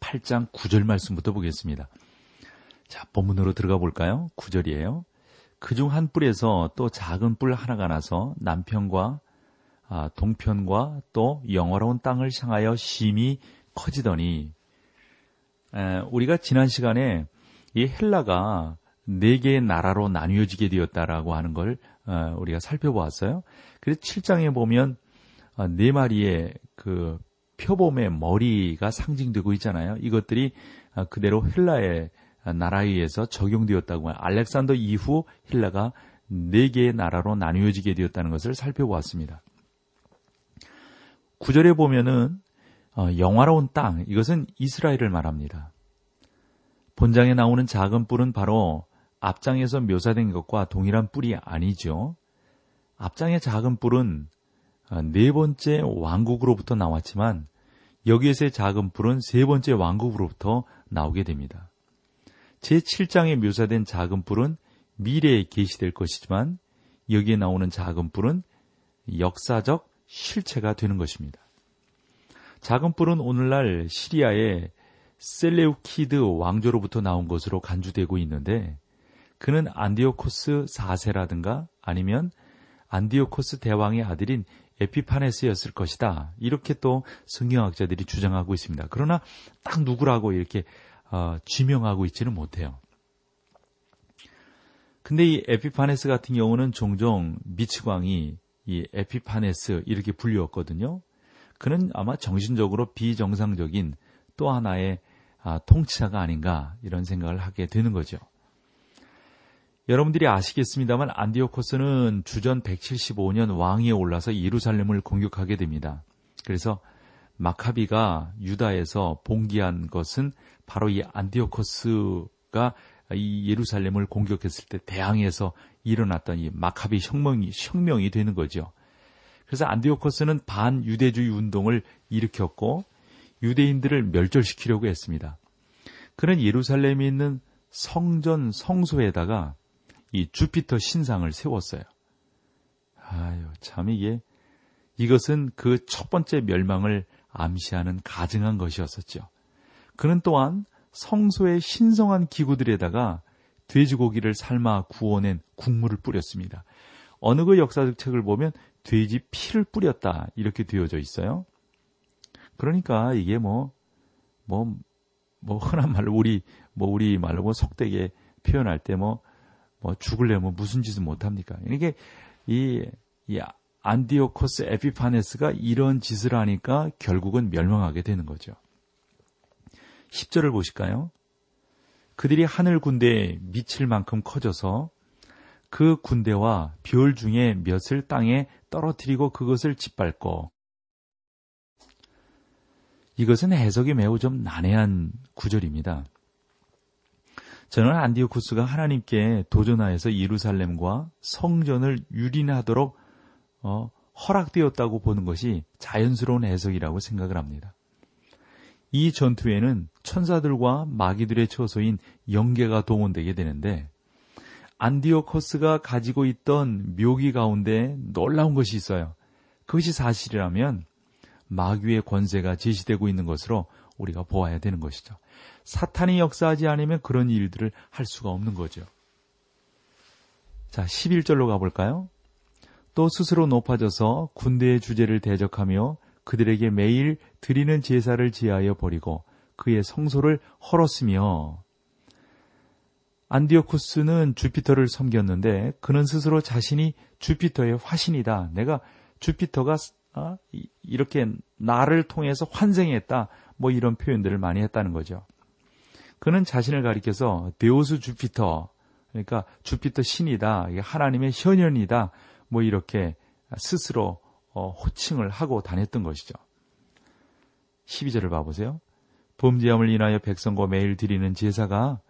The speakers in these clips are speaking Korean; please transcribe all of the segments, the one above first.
8장 9절 말씀부터 보겠습니다. 자, 본문으로 들어가 볼까요? 9절이에요. 그중 한 뿔에서 또 작은 뿔 하나가 나서 남편과 아, 동편과 또 영화로운 땅을 향하여 심히 커지더니 에, 우리가 지난 시간에 이 헬라가 네 개의 나라로 나뉘어지게 되었다라고 하는 걸 어, 우리가 살펴보았어요. 그래서 7장에 보면 어, 네 마리의 그 표범의 머리가 상징되고 있잖아요. 이것들이 아, 그대로 헬라의 나라에 의해서 적용되었다고 해요. 알렉산더 이후 헬라가 네 개의 나라로 나뉘어지게 되었다는 것을 살펴보았습니다. 구절에 보면은 어, 영화로운 땅 이것은 이스라엘을 말합니다. 본장에 나오는 작은 뿔은 바로 앞장에서 묘사된 것과 동일한 뿔이 아니죠. 앞장의 작은 뿔은 아, 네 번째 왕국으로부터 나왔지만 여기에서의 작은 뿔은 세 번째 왕국으로부터 나오게 됩니다. 제 7장에 묘사된 작은 뿔은 미래에 계시될 것이지만 여기에 나오는 작은 뿔은 역사적 실체가 되는 것입니다. 작은 뿔은 오늘날 시리아의 셀레우키드 왕조로부터 나온 것으로 간주되고 있는데 그는 안디오코스 4세라든가 아니면 안디오코스 대왕의 아들인 에피파네스였을 것이다. 이렇게 또 성경학자들이 주장하고 있습니다. 그러나 딱 누구라고 이렇게 어, 지명하고 있지는 못해요. 근데 이 에피파네스 같은 경우는 종종 미치광이 이 에피파네스 이렇게 불리웠거든요. 그는 아마 정신적으로 비정상적인 또 하나의 아, 통치자가 아닌가 이런 생각을 하게 되는 거죠. 여러분들이 아시겠습니다만 안디오코스는 주전 175년 왕위에 올라서 예루살렘을 공격하게 됩니다. 그래서 마카비가 유다에서 봉기한 것은 바로 이 안디오코스가 이 예루살렘을 공격했을 때 대항해서 일어났던 이 마카비 혁명이 혁명이 되는 거죠. 그래서 안디오코스는 반유대주의 운동을 일으켰고 유대인들을 멸절시키려고 했습니다. 그는 예루살렘에 있는 성전 성소에다가 이 주피터 신상을 세웠어요. 아유, 참 이게 이것은 그 첫 번째 멸망을 암시하는 가증한 것이었었죠. 그는 또한 성소의 신성한 기구들에다가 돼지고기를 삶아 구워낸 국물을 뿌렸습니다. 어느 그 역사적 책을 보면 돼지 피를 뿌렸다 이렇게 되어져 있어요. 그러니까 이게 뭐 뭐, 뭐 흔한 말로 우리 뭐 우리 말로 뭐 속되게 표현할 때 뭐 뭐 죽을려면 무슨 짓을 못합니까? 이게 이, 이 안디오코스 에피파네스가 이런 짓을 하니까 결국은 멸망하게 되는 거죠. 10절을 보실까요? 그들이 하늘 군대에 미칠 만큼 커져서 그 군대와 별 중에 몇을 땅에 떨어뜨리고 그것을 짓밟고 이것은 해석이 매우 좀 난해한 구절입니다. 저는 안디오쿠스가 하나님께 도전하여서 예루살렘과 성전을 유린하도록 어, 허락되었다고 보는 것이 자연스러운 해석이라고 생각을 합니다. 이 전투에는 천사들과 마귀들의 처소인 영계가 동원되게 되는데 안디오코스가 가지고 있던 묘기 가운데 놀라운 것이 있어요. 그것이 사실이라면 마귀의 권세가 제시되고 있는 것으로 우리가 보아야 되는 것이죠. 사탄이 역사하지 않으면 그런 일들을 할 수가 없는 거죠. 자, 11절로 가볼까요? 또 스스로 높아져서 군대의 주제를 대적하며 그들에게 매일 드리는 제사를 지하여 버리고 그의 성소를 헐었으며 안디오쿠스는 주피터를 섬겼는데 그는 스스로 자신이 주피터의 화신이다. 내가 주피터가 어? 이렇게 나를 통해서 환생했다. 뭐 이런 표현들을 많이 했다는 거죠. 그는 자신을 가리켜서 데오스 주피터, 그러니까 주피터 신이다, 하나님의 현현이다, 뭐 이렇게 스스로 어, 호칭을 하고 다녔던 것이죠. 12절을 봐보세요. 범죄함을 인하여 백성과 매일 드리는 제사가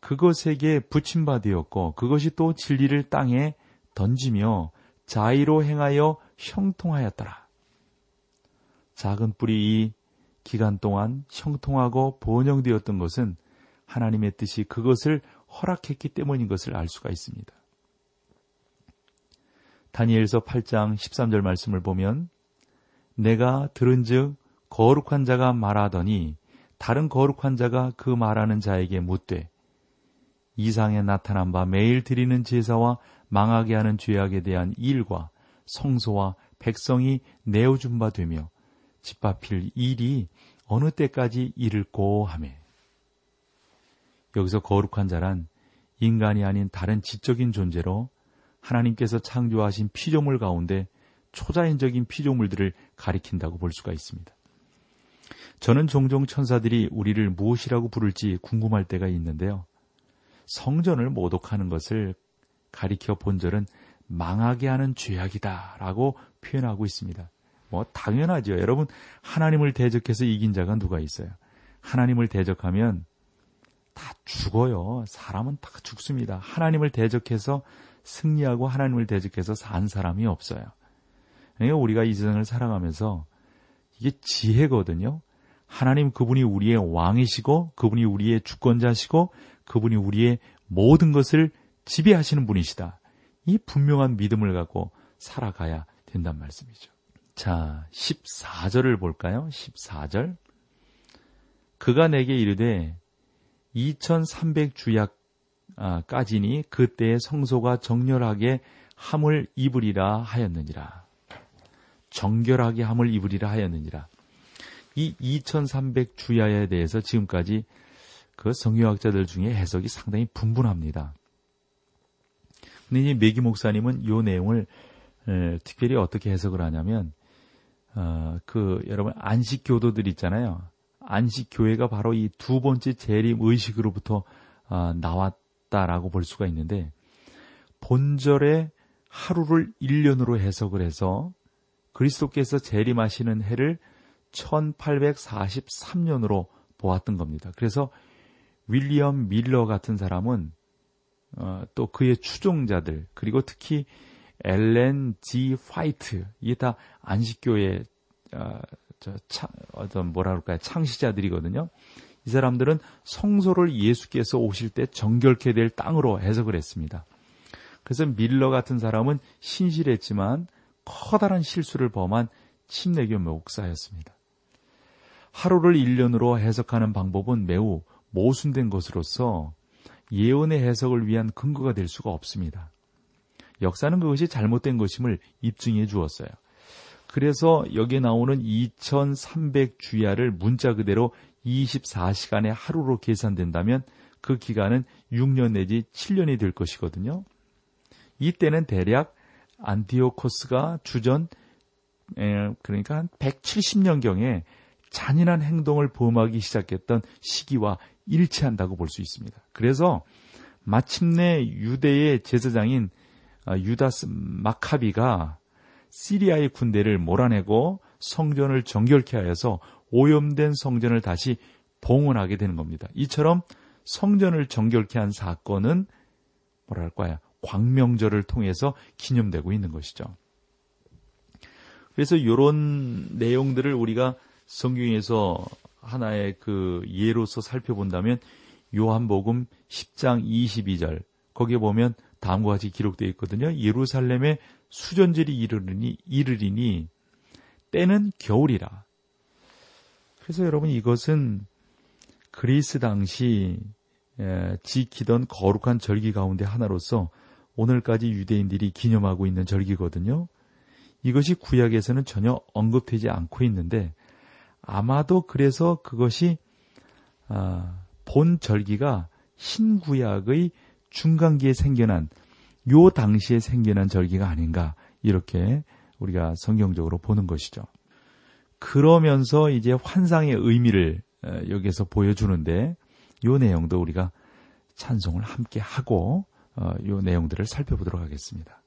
그것에게 붙임바되었고 그것이 또 진리를 땅에 던지며 자의로 행하여 형통하였더라. 작은 뿌리 이 기간 동안 형통하고 번영되었던 것은 하나님의 뜻이 그것을 허락했기 때문인 것을 알 수가 있습니다. 다니엘서 8장 13절 말씀을 보면 내가 들은즉 거룩한 자가 말하더니 다른 거룩한 자가 그 말하는 자에게 묻되 이상에 나타난 바 매일 드리는 제사와 망하게 하는 죄악에 대한 일과 성소와 백성이 내어준 바 되며 집합필 일이 어느 때까지 이를고 하매 여기서 거룩한 자란 인간이 아닌 다른 지적인 존재로 하나님께서 창조하신 피조물 가운데 초자연적인 피조물들을 가리킨다고 볼 수가 있습니다. 저는 종종 천사들이 우리를 무엇이라고 부를지 궁금할 때가 있는데요. 성전을 모독하는 것을 가리켜 본절은 망하게 하는 죄악이다라고 표현하고 있습니다. 뭐 당연하죠. 여러분 하나님을 대적해서 이긴 자가 누가 있어요? 하나님을 대적하면 다 죽어요. 사람은 다 죽습니다. 하나님을 대적해서 승리하고 하나님을 대적해서 산 사람이 없어요. 그러니까 우리가 이 세상을 살아가면서 이게 지혜거든요. 하나님 그분이 우리의 왕이시고 그분이 우리의 주권자시고 그분이 우리의 모든 것을 지배하시는 분이시다. 이 분명한 믿음을 갖고 살아가야 된단 말씀이죠. 자, 14절을 볼까요? 14절. 그가 내게 이르되 2300주약까지니 그때의 성소가 정렬하게 함을 입으리라 하였느니라. 정결하게 함을 입으리라 하였느니라. 이 2300주야에 대해서 지금까지 그 성유학자들 중에 해석이 상당히 분분합니다. 근데 이제 메기 목사님은 이 내용을 에, 특별히 어떻게 해석을 하냐면 어, 그 여러분 안식 교도들 있잖아요. 안식 교회가 바로 이 두 번째 재림 의식으로부터 어, 나왔다라고 볼 수가 있는데 본절의 하루를 1년으로 해석을 해서 그리스도께서 재림하시는 해를 1843년으로 보았던 겁니다. 그래서 윌리엄 밀러 같은 사람은 어, 또 그의 추종자들 그리고 특히 엘렌 지 화이트 이게 다 안식교의 어, 저, 차, 어떤 뭐라 그럴까요 창시자들이거든요. 이 사람들은 성소를 예수께서 오실 때 정결케 될 땅으로 해석을 했습니다. 그래서 밀러 같은 사람은 신실했지만 커다란 실수를 범한 침례교 목사였습니다. 하루를 1년으로 해석하는 방법은 매우 모순된 것으로서 예언의 해석을 위한 근거가 될 수가 없습니다. 역사는 그것이 잘못된 것임을 입증해 주었어요. 그래서 여기에 나오는 2300주야를 문자 그대로 24시간의 하루로 계산된다면 그 기간은 6년 내지 7년이 될 것이거든요. 이때는 대략 안티오코스가 주전 그러니까 한 170년경에 잔인한 행동을 범하기 시작했던 시기와 일치한다고 볼 수 있습니다. 그래서 마침내 유대의 제사장인 아, 유다스 마카비가 시리아의 군대를 몰아내고 성전을 정결케 하여서 오염된 성전을 다시 봉헌하게 되는 겁니다. 이처럼 성전을 정결케 한 사건은 뭐랄까요? 광명절을 통해서 기념되고 있는 것이죠. 그래서 이런 내용들을 우리가 성경에서 하나의 그 예로서 살펴본다면 요한복음 10장 22절 거기에 보면 다음과 같이 기록되어 있거든요. 예루살렘의 수전절이 이르르니 이르리니 때는 겨울이라. 그래서 여러분 이것은 그리스 당시 지키던 거룩한 절기 가운데 하나로서 오늘까지 유대인들이 기념하고 있는 절기거든요. 이것이 구약에서는 전혀 언급되지 않고 있는데 아마도 그래서 그것이 아, 본 절기가 신구약의 중간기에 생겨난 요 당시에 생겨난 절기가 아닌가 이렇게 우리가 성경적으로 보는 것이죠. 그러면서 이제 환상의 의미를 여기에서 보여주는데 요 내용도 우리가 찬송을 함께 하고 어, 요 내용들을 살펴보도록 하겠습니다.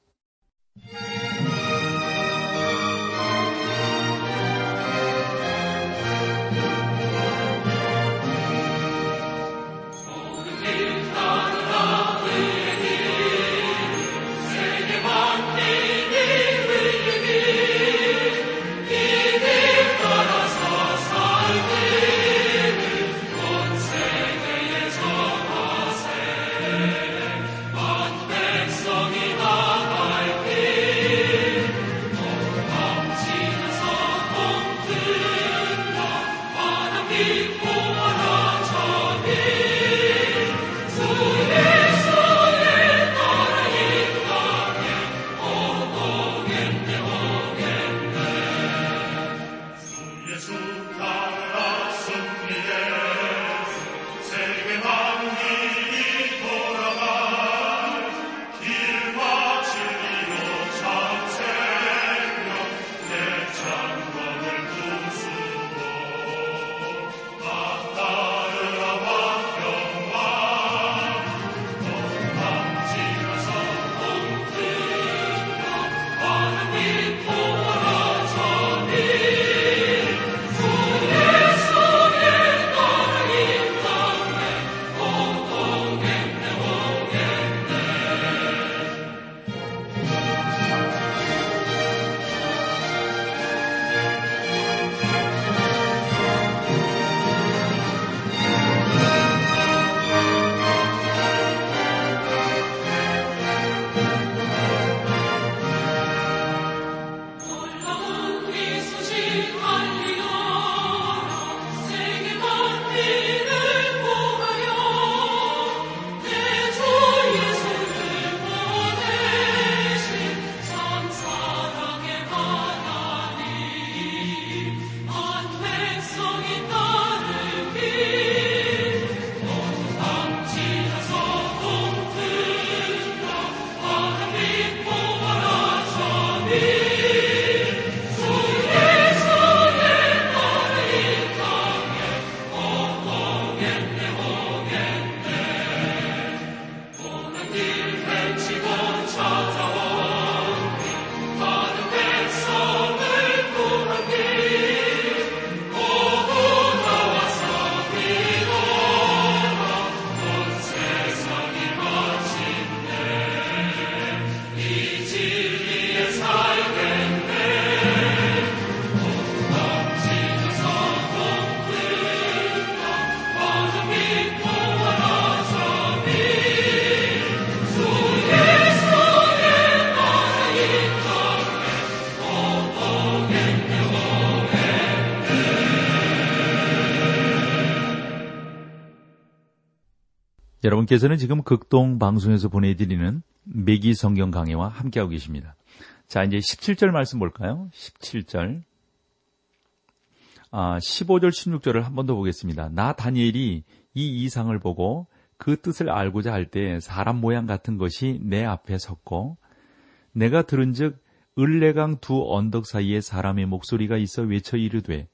여러분께서는 지금 극동 방송에서 보내드리는 매기 성경 강해와 함께하고 계십니다. 자, 이제 17절 말씀 볼까요? 17절. 아, 15절, 16절을 한 번 더 보겠습니다. 나 다니엘이 이 이상을 보고 그 뜻을 알고자 할 때 사람 모양 같은 것이 내 앞에 섰고 내가 들은 즉 을레강 두 언덕 사이에 사람의 목소리가 있어 외쳐 이르되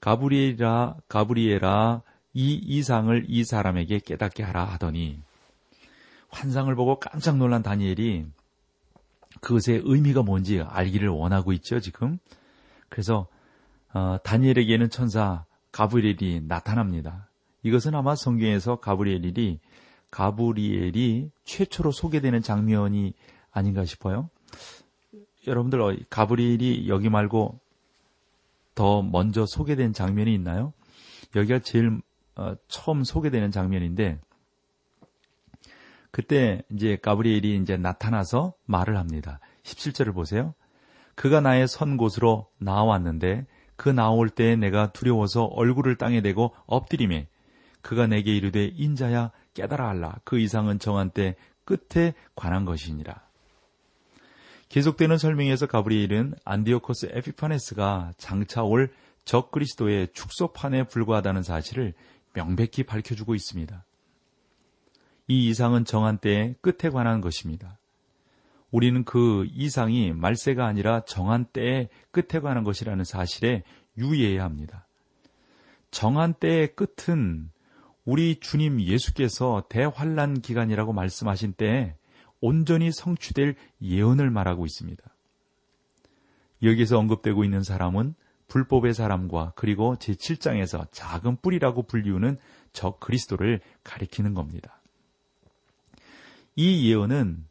가브리엘아 가브리엘아 이 이상을 이 사람에게 깨닫게 하라 하더니 환상을 보고 깜짝 놀란 다니엘이 그것의 의미가 뭔지 알기를 원하고 있죠, 지금. 그래서 어, 다니엘에게는 천사 가브리엘이 나타납니다. 이것은 아마 성경에서 가브리엘이 가브리엘이 최초로 소개되는 장면이 아닌가 싶어요. 여러분들 어, 가브리엘이 여기 말고 더 먼저 소개된 장면이 있나요? 여기가 제일 어, 처음 소개되는 장면인데 그때 이제 가브리엘이 이제 나타나서 말을 합니다. 17절을 보세요. 그가 나의 선 곳으로 나왔는데 그 나올 때 내가 두려워서 얼굴을 땅에 대고 엎드리매 그가 내게 이르되 인자야 깨달아 알라 그 이상은 정한 때 끝에 관한 것이니라. 계속되는 설명에서 가브리엘은 안디오코스 에피파네스가 장차 올 적그리스도의 축소판에 불과하다는 사실을 명백히 밝혀주고 있습니다. 이 이상은 정한 때의 끝에 관한 것입니다. 우리는 그 이상이 말세가 아니라 정한 때의 끝에 관한 것이라는 사실에 유의해야 합니다. 정한 때의 끝은 우리 주님 예수께서 대환란 기간이라고 말씀하신 때에 온전히 성취될 예언을 말하고 있습니다. 여기서 언급되고 있는 사람은 불법의 사람과 그리고 제7장에서 작은 뿌리라고 불리우는 저 그리스도를 가리키는 겁니다. 이 예언은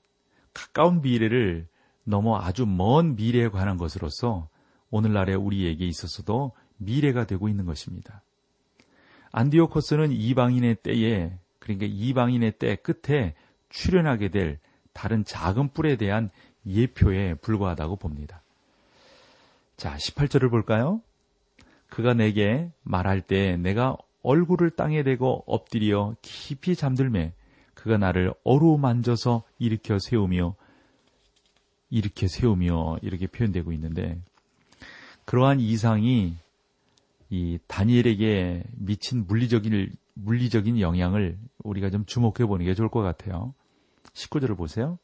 가까운 미래를 넘어 아주 먼 미래에 관한 것으로서 오늘날의 우리에게 있어서도 미래가 되고 있는 것입니다. 안디오코스는 이방인의 때에 그러니까 이방인의 때 끝에 출현하게 될 다른 작은 뿔에 대한 예표에 불과하다고 봅니다. 자, 18절을 볼까요? 그가 내게 말할 때 내가 얼굴을 땅에 대고 엎드려 깊이 잠들매 그가 나를 어루만져서 일으켜 세우며 이렇게 세우며 이렇게 표현되고 있는데 그러한 이상이 이 다니엘에게 미친 물리적인 물리적인 영향을 우리가 좀 주목해 보는 게 좋을 것 같아요. 19절을 보세요.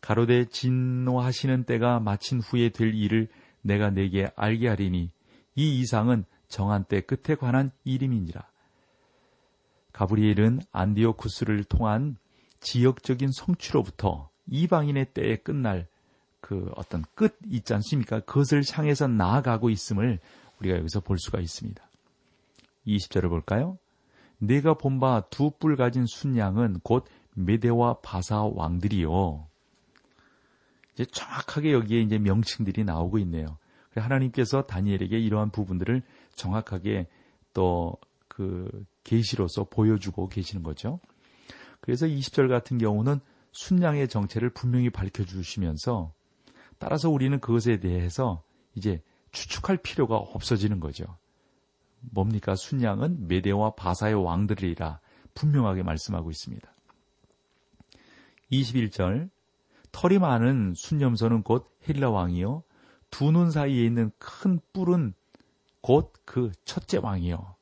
가로대 진노하시는 때가 마친 후에 될 일을 내가 내게 알게 하리니 이 이상은 정한 때 끝에 관한 이름이니라. 가브리엘은 안디오쿠스를 통한 지역적인 성취로부터 이방인의 때에 끝날 그 어떤 끝 있지 않습니까? 그것을 향해서 나아가고 있음을 우리가 여기서 볼 수가 있습니다. 20절을 볼까요? 내가 본 바 두 뿔 가진 순양은 곧 메데와 바사 왕들이요. 정확하게 여기에 이제 명칭들이 나오고 있네요. 하나님께서 다니엘에게 이러한 부분들을 정확하게 또 그 계시로서 보여주고 계시는 거죠. 그래서 20절 같은 경우는 순양의 정체를 분명히 밝혀 주시면서 따라서 우리는 그것에 대해서 이제 추측할 필요가 없어지는 거죠. 뭡니까? 순양은 메데와 바사의 왕들이라 분명하게 말씀하고 있습니다. 21절 털이 많은 순념소는 곧 헬라 왕이요 두 눈 사이에 있는 큰 뿔은 곧 그 첫째 왕이요.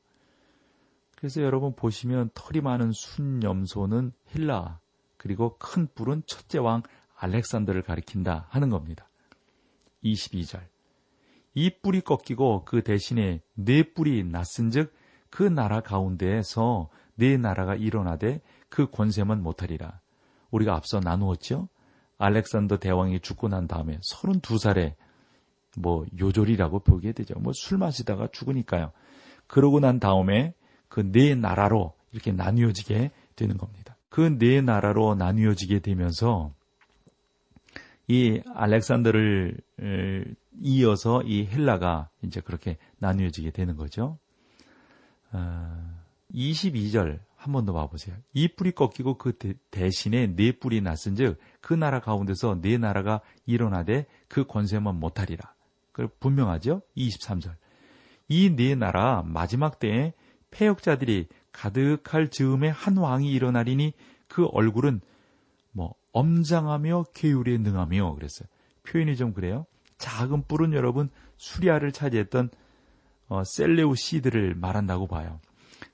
그래서 여러분 보시면 털이 많은 순념소는 헬라 그리고 큰 뿔은 첫째 왕 알렉산더를 가리킨다 하는 겁니다. 22절 이 뿔이 꺾이고 그 대신에 네 뿔이 났은즉 그 나라 가운데에서 네 나라가 일어나되 그 권세만 못하리라. 우리가 앞서 나누었죠. 알렉산더 대왕이 죽고 난 다음에 32살에 뭐 요절이라고 보게 되죠. 뭐 술 마시다가 죽으니까요. 그러고 난 다음에 그 네 나라로 이렇게 나뉘어지게 되는 겁니다. 그 네 나라로 나뉘어지게 되면서 이 알렉산더를 이어서 이 헬라가 이제 그렇게 나뉘어지게 되는 거죠. 22절 아, 한 번 더 봐보세요. 이 뿔이 꺾이고 그 대신에 네 뿔이 났은즉 그 나라 가운데서 네 나라가 일어나되 그 권세만 못하리라. 그 분명하죠. 23절. 이 네 나라 마지막 때에 폐역자들이 가득할 즈음에 한 왕이 일어나리니 그 얼굴은 뭐 엄장하며 계율에 능하며 그랬어요. 표현이 좀 그래요. 작은 뿔은 여러분 수리아를 차지했던 어, 셀레우 시드를 말한다고 봐요.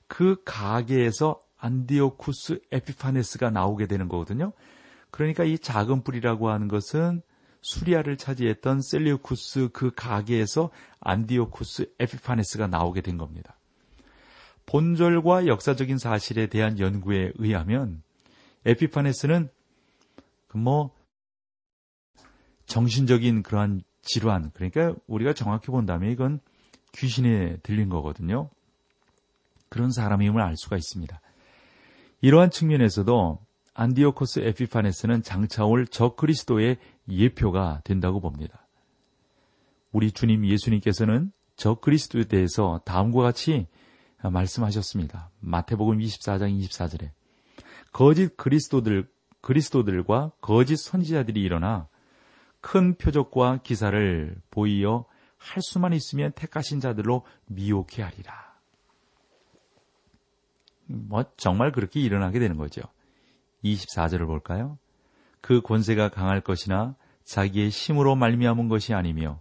그 가게에서 안디오쿠스 에피파네스가 나오게 되는 거거든요. 그러니까 이 작은 뿔이라고 하는 것은 수리아를 차지했던 셀레우쿠스 그 가게에서 안디오쿠스 에피파네스가 나오게 된 겁니다. 본절과 역사적인 사실에 대한 연구에 의하면 에피파네스는 그뭐 정신적인 그러한 질환 그러니까 우리가 정확히 본다면 이건 귀신에 들린 거거든요. 그런 사람임을 알 수가 있습니다. 이러한 측면에서도 안디오코스 에피파네스는 장차올 저 그리스도의 예표가 된다고 봅니다. 우리 주님 예수님께서는 저 그리스도에 대해서 다음과 같이 말씀하셨습니다. 마태복음 24장 24절에 거짓 그리스도들 그리스도들과 거짓 선지자들이 일어나 큰 표적과 기사를 보이어 할 수만 있으면 택하신 자들로 미혹해 하리라. 뭐 정말 그렇게 일어나게 되는 거죠. 24절을 볼까요? 그 권세가 강할 것이나 자기의 힘으로 말미암은 것이 아니며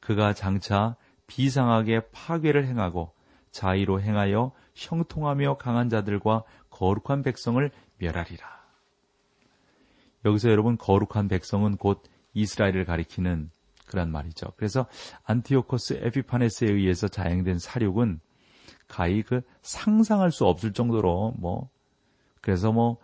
그가 장차 비상하게 파괴를 행하고 자의로 행하여 형통하며 강한 자들과 거룩한 백성을 멸하리라. 여기서 여러분 거룩한 백성은 곧 이스라엘을 가리키는 그런 말이죠. 그래서 안티오코스 에피파네스에 의해서 자행된 사륙은 가히 그 상상할 수 없을 정도로 뭐 그래서 뭐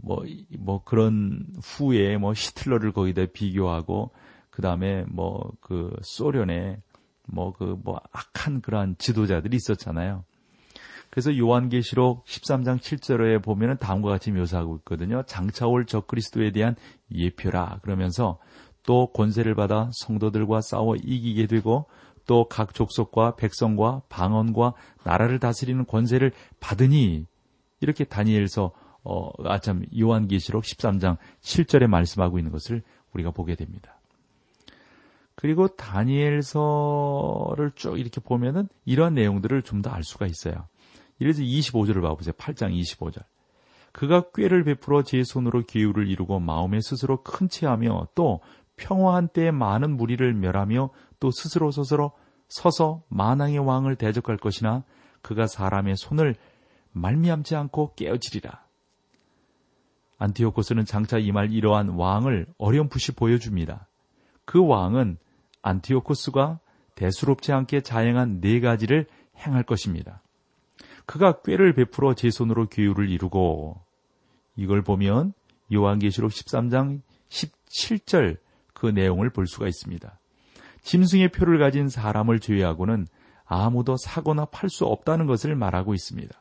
뭐, 뭐 그런 후에 뭐 히틀러를 거기다 비교하고 그 다음에 뭐 그 소련의 뭐 그뭐 뭐 악한 그러한 지도자들이 있었잖아요. 그래서 요한계시록 13장 7절에 보면은 다음과 같이 묘사하고 있거든요. 장차올 적그리스도에 대한 예표라 그러면서 또 권세를 받아 성도들과 싸워 이기게 되고 또 각 족속과 백성과 방언과 나라를 다스리는 권세를 받으니 이렇게 다니엘서 어, 아참 요한계시록 13장 7절에 말씀하고 있는 것을 우리가 보게 됩니다. 그리고 다니엘서를 쭉 이렇게 보면은 이러한 내용들을 좀 더 알 수가 있어요. 이래서 25절을 봐보세요. 8장 25절. 그가 꾀를 베풀어 제 손으로 기후를 이루고 마음에 스스로 큰 체하며 또 평화한 때에 많은 무리를 멸하며 또 스스로 스스로 서서 만왕의 왕을 대적할 것이나 그가 사람의 손을 말미암지 않고 깨어지리라. 안티오코스는 장차 이말 이러한 왕을 어렴풋이 보여줍니다. 그 왕은 안티오코스가 대수롭지 않게 자행한 네 가지를 행할 것입니다. 그가 꾀를 베풀어 제 손으로 교율을 이루고 이걸 보면 요한계시록 13장 17절 그 내용을 볼 수가 있습니다. 짐승의 표를 가진 사람을 제외하고는 아무도 사거나 팔 수 없다는 것을 말하고 있습니다.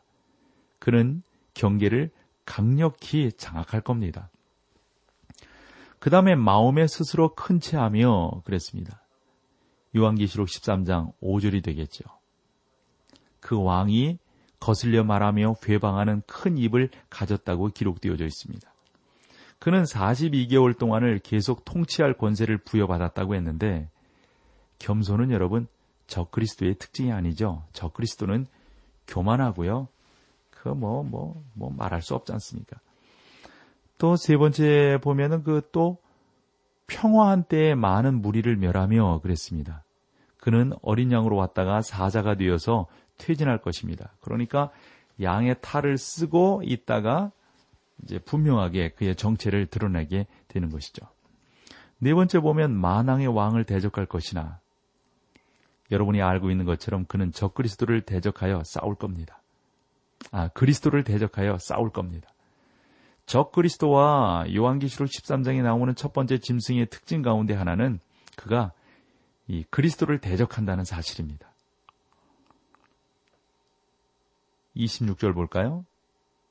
그는 경계를 강력히 장악할 겁니다. 그 다음에 마음에 스스로 큰 채하며 그랬습니다. 요한계시록 13장 5절이 되겠죠. 그 왕이 거슬려 말하며 괴방하는 큰 입을 가졌다고 기록되어져 있습니다. 그는 42개월 동안을 계속 통치할 권세를 부여받았다고 했는데 겸손은 여러분 적그리스도의 특징이 아니죠. 적그리스도는 교만하고요. 그뭐 뭐뭐 뭐 말할 수 없지 않습니까? 또 세 번째 보면은 그 또 평화한 때에 많은 무리를 멸하며 그랬습니다. 그는 어린 양으로 왔다가 사자가 되어서 퇴진할 것입니다. 그러니까 양의 탈을 쓰고 있다가 이제 분명하게 그의 정체를 드러내게 되는 것이죠. 네 번째 보면 만왕의 왕을 대적할 것이나 여러분이 알고 있는 것처럼 그는 적 그리스도를 대적하여 싸울 겁니다. 아, 그리스도를 대적하여 싸울 겁니다. 적 그리스도와 요한기시록 13장에 나오는 첫 번째 짐승의 특징 가운데 하나는 그가 이 그리스도를 대적한다는 사실입니다. 26절 볼까요?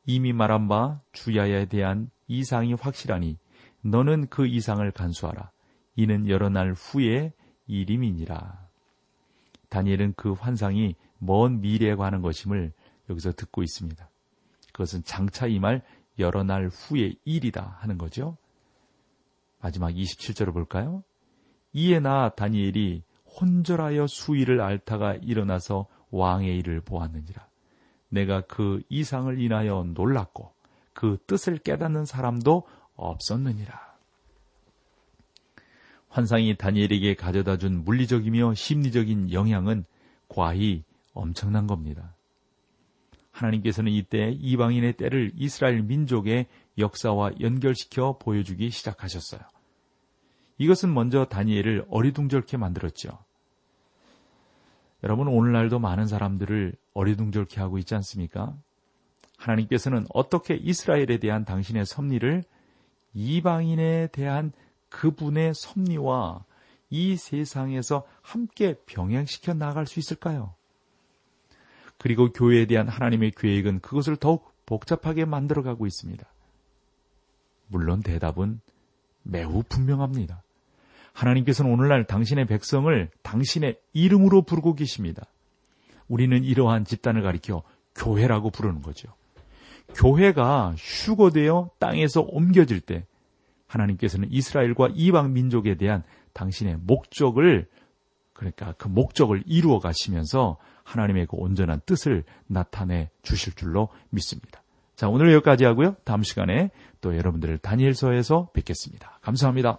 이미 말한 바 주야에 대한 이상이 확실하니 너는 그 이상을 간수하라. 이는 여러 날 후에 일임이니라. 다니엘은 그 환상이 먼 미래에 관한 것임을 여기서 듣고 있습니다. 그것은 장차 이말 여러 날 후의 일이다 하는 거죠. 마지막 27절을 볼까요? 이에 나 다니엘이 혼절하여 수위를 앓다가 일어나서 왕의 일을 보았느니라. 내가 그 이상을 인하여 놀랐고 그 뜻을 깨닫는 사람도 없었느니라. 환상이 다니엘에게 가져다 준 물리적이며 심리적인 영향은 과히 엄청난 겁니다. 하나님께서는 이때 이방인의 때를 이스라엘 민족의 역사와 연결시켜 보여주기 시작하셨어요. 이것은 먼저 다니엘을 어리둥절케 만들었죠. 여러분 오늘날도 많은 사람들을 어리둥절케 하고 있지 않습니까? 하나님께서는 어떻게 이스라엘에 대한 당신의 섭리를 이방인에 대한 그분의 섭리와 이 세상에서 함께 병행시켜 나갈 수 있을까요? 그리고 교회에 대한 하나님의 계획은 그것을 더욱 복잡하게 만들어가고 있습니다. 물론 대답은 매우 분명합니다. 하나님께서는 오늘날 당신의 백성을 당신의 이름으로 부르고 계십니다. 우리는 이러한 집단을 가리켜 교회라고 부르는 거죠. 교회가 휴거되어 땅에서 옮겨질 때 하나님께서는 이스라엘과 이방 민족에 대한 당신의 목적을 그러니까 그 목적을 이루어 가시면서 하나님의 그 온전한 뜻을 나타내 주실 줄로 믿습니다. 자, 오늘 여기까지 하고요. 다음 시간에 또 여러분들을 다니엘서에서 뵙겠습니다. 감사합니다.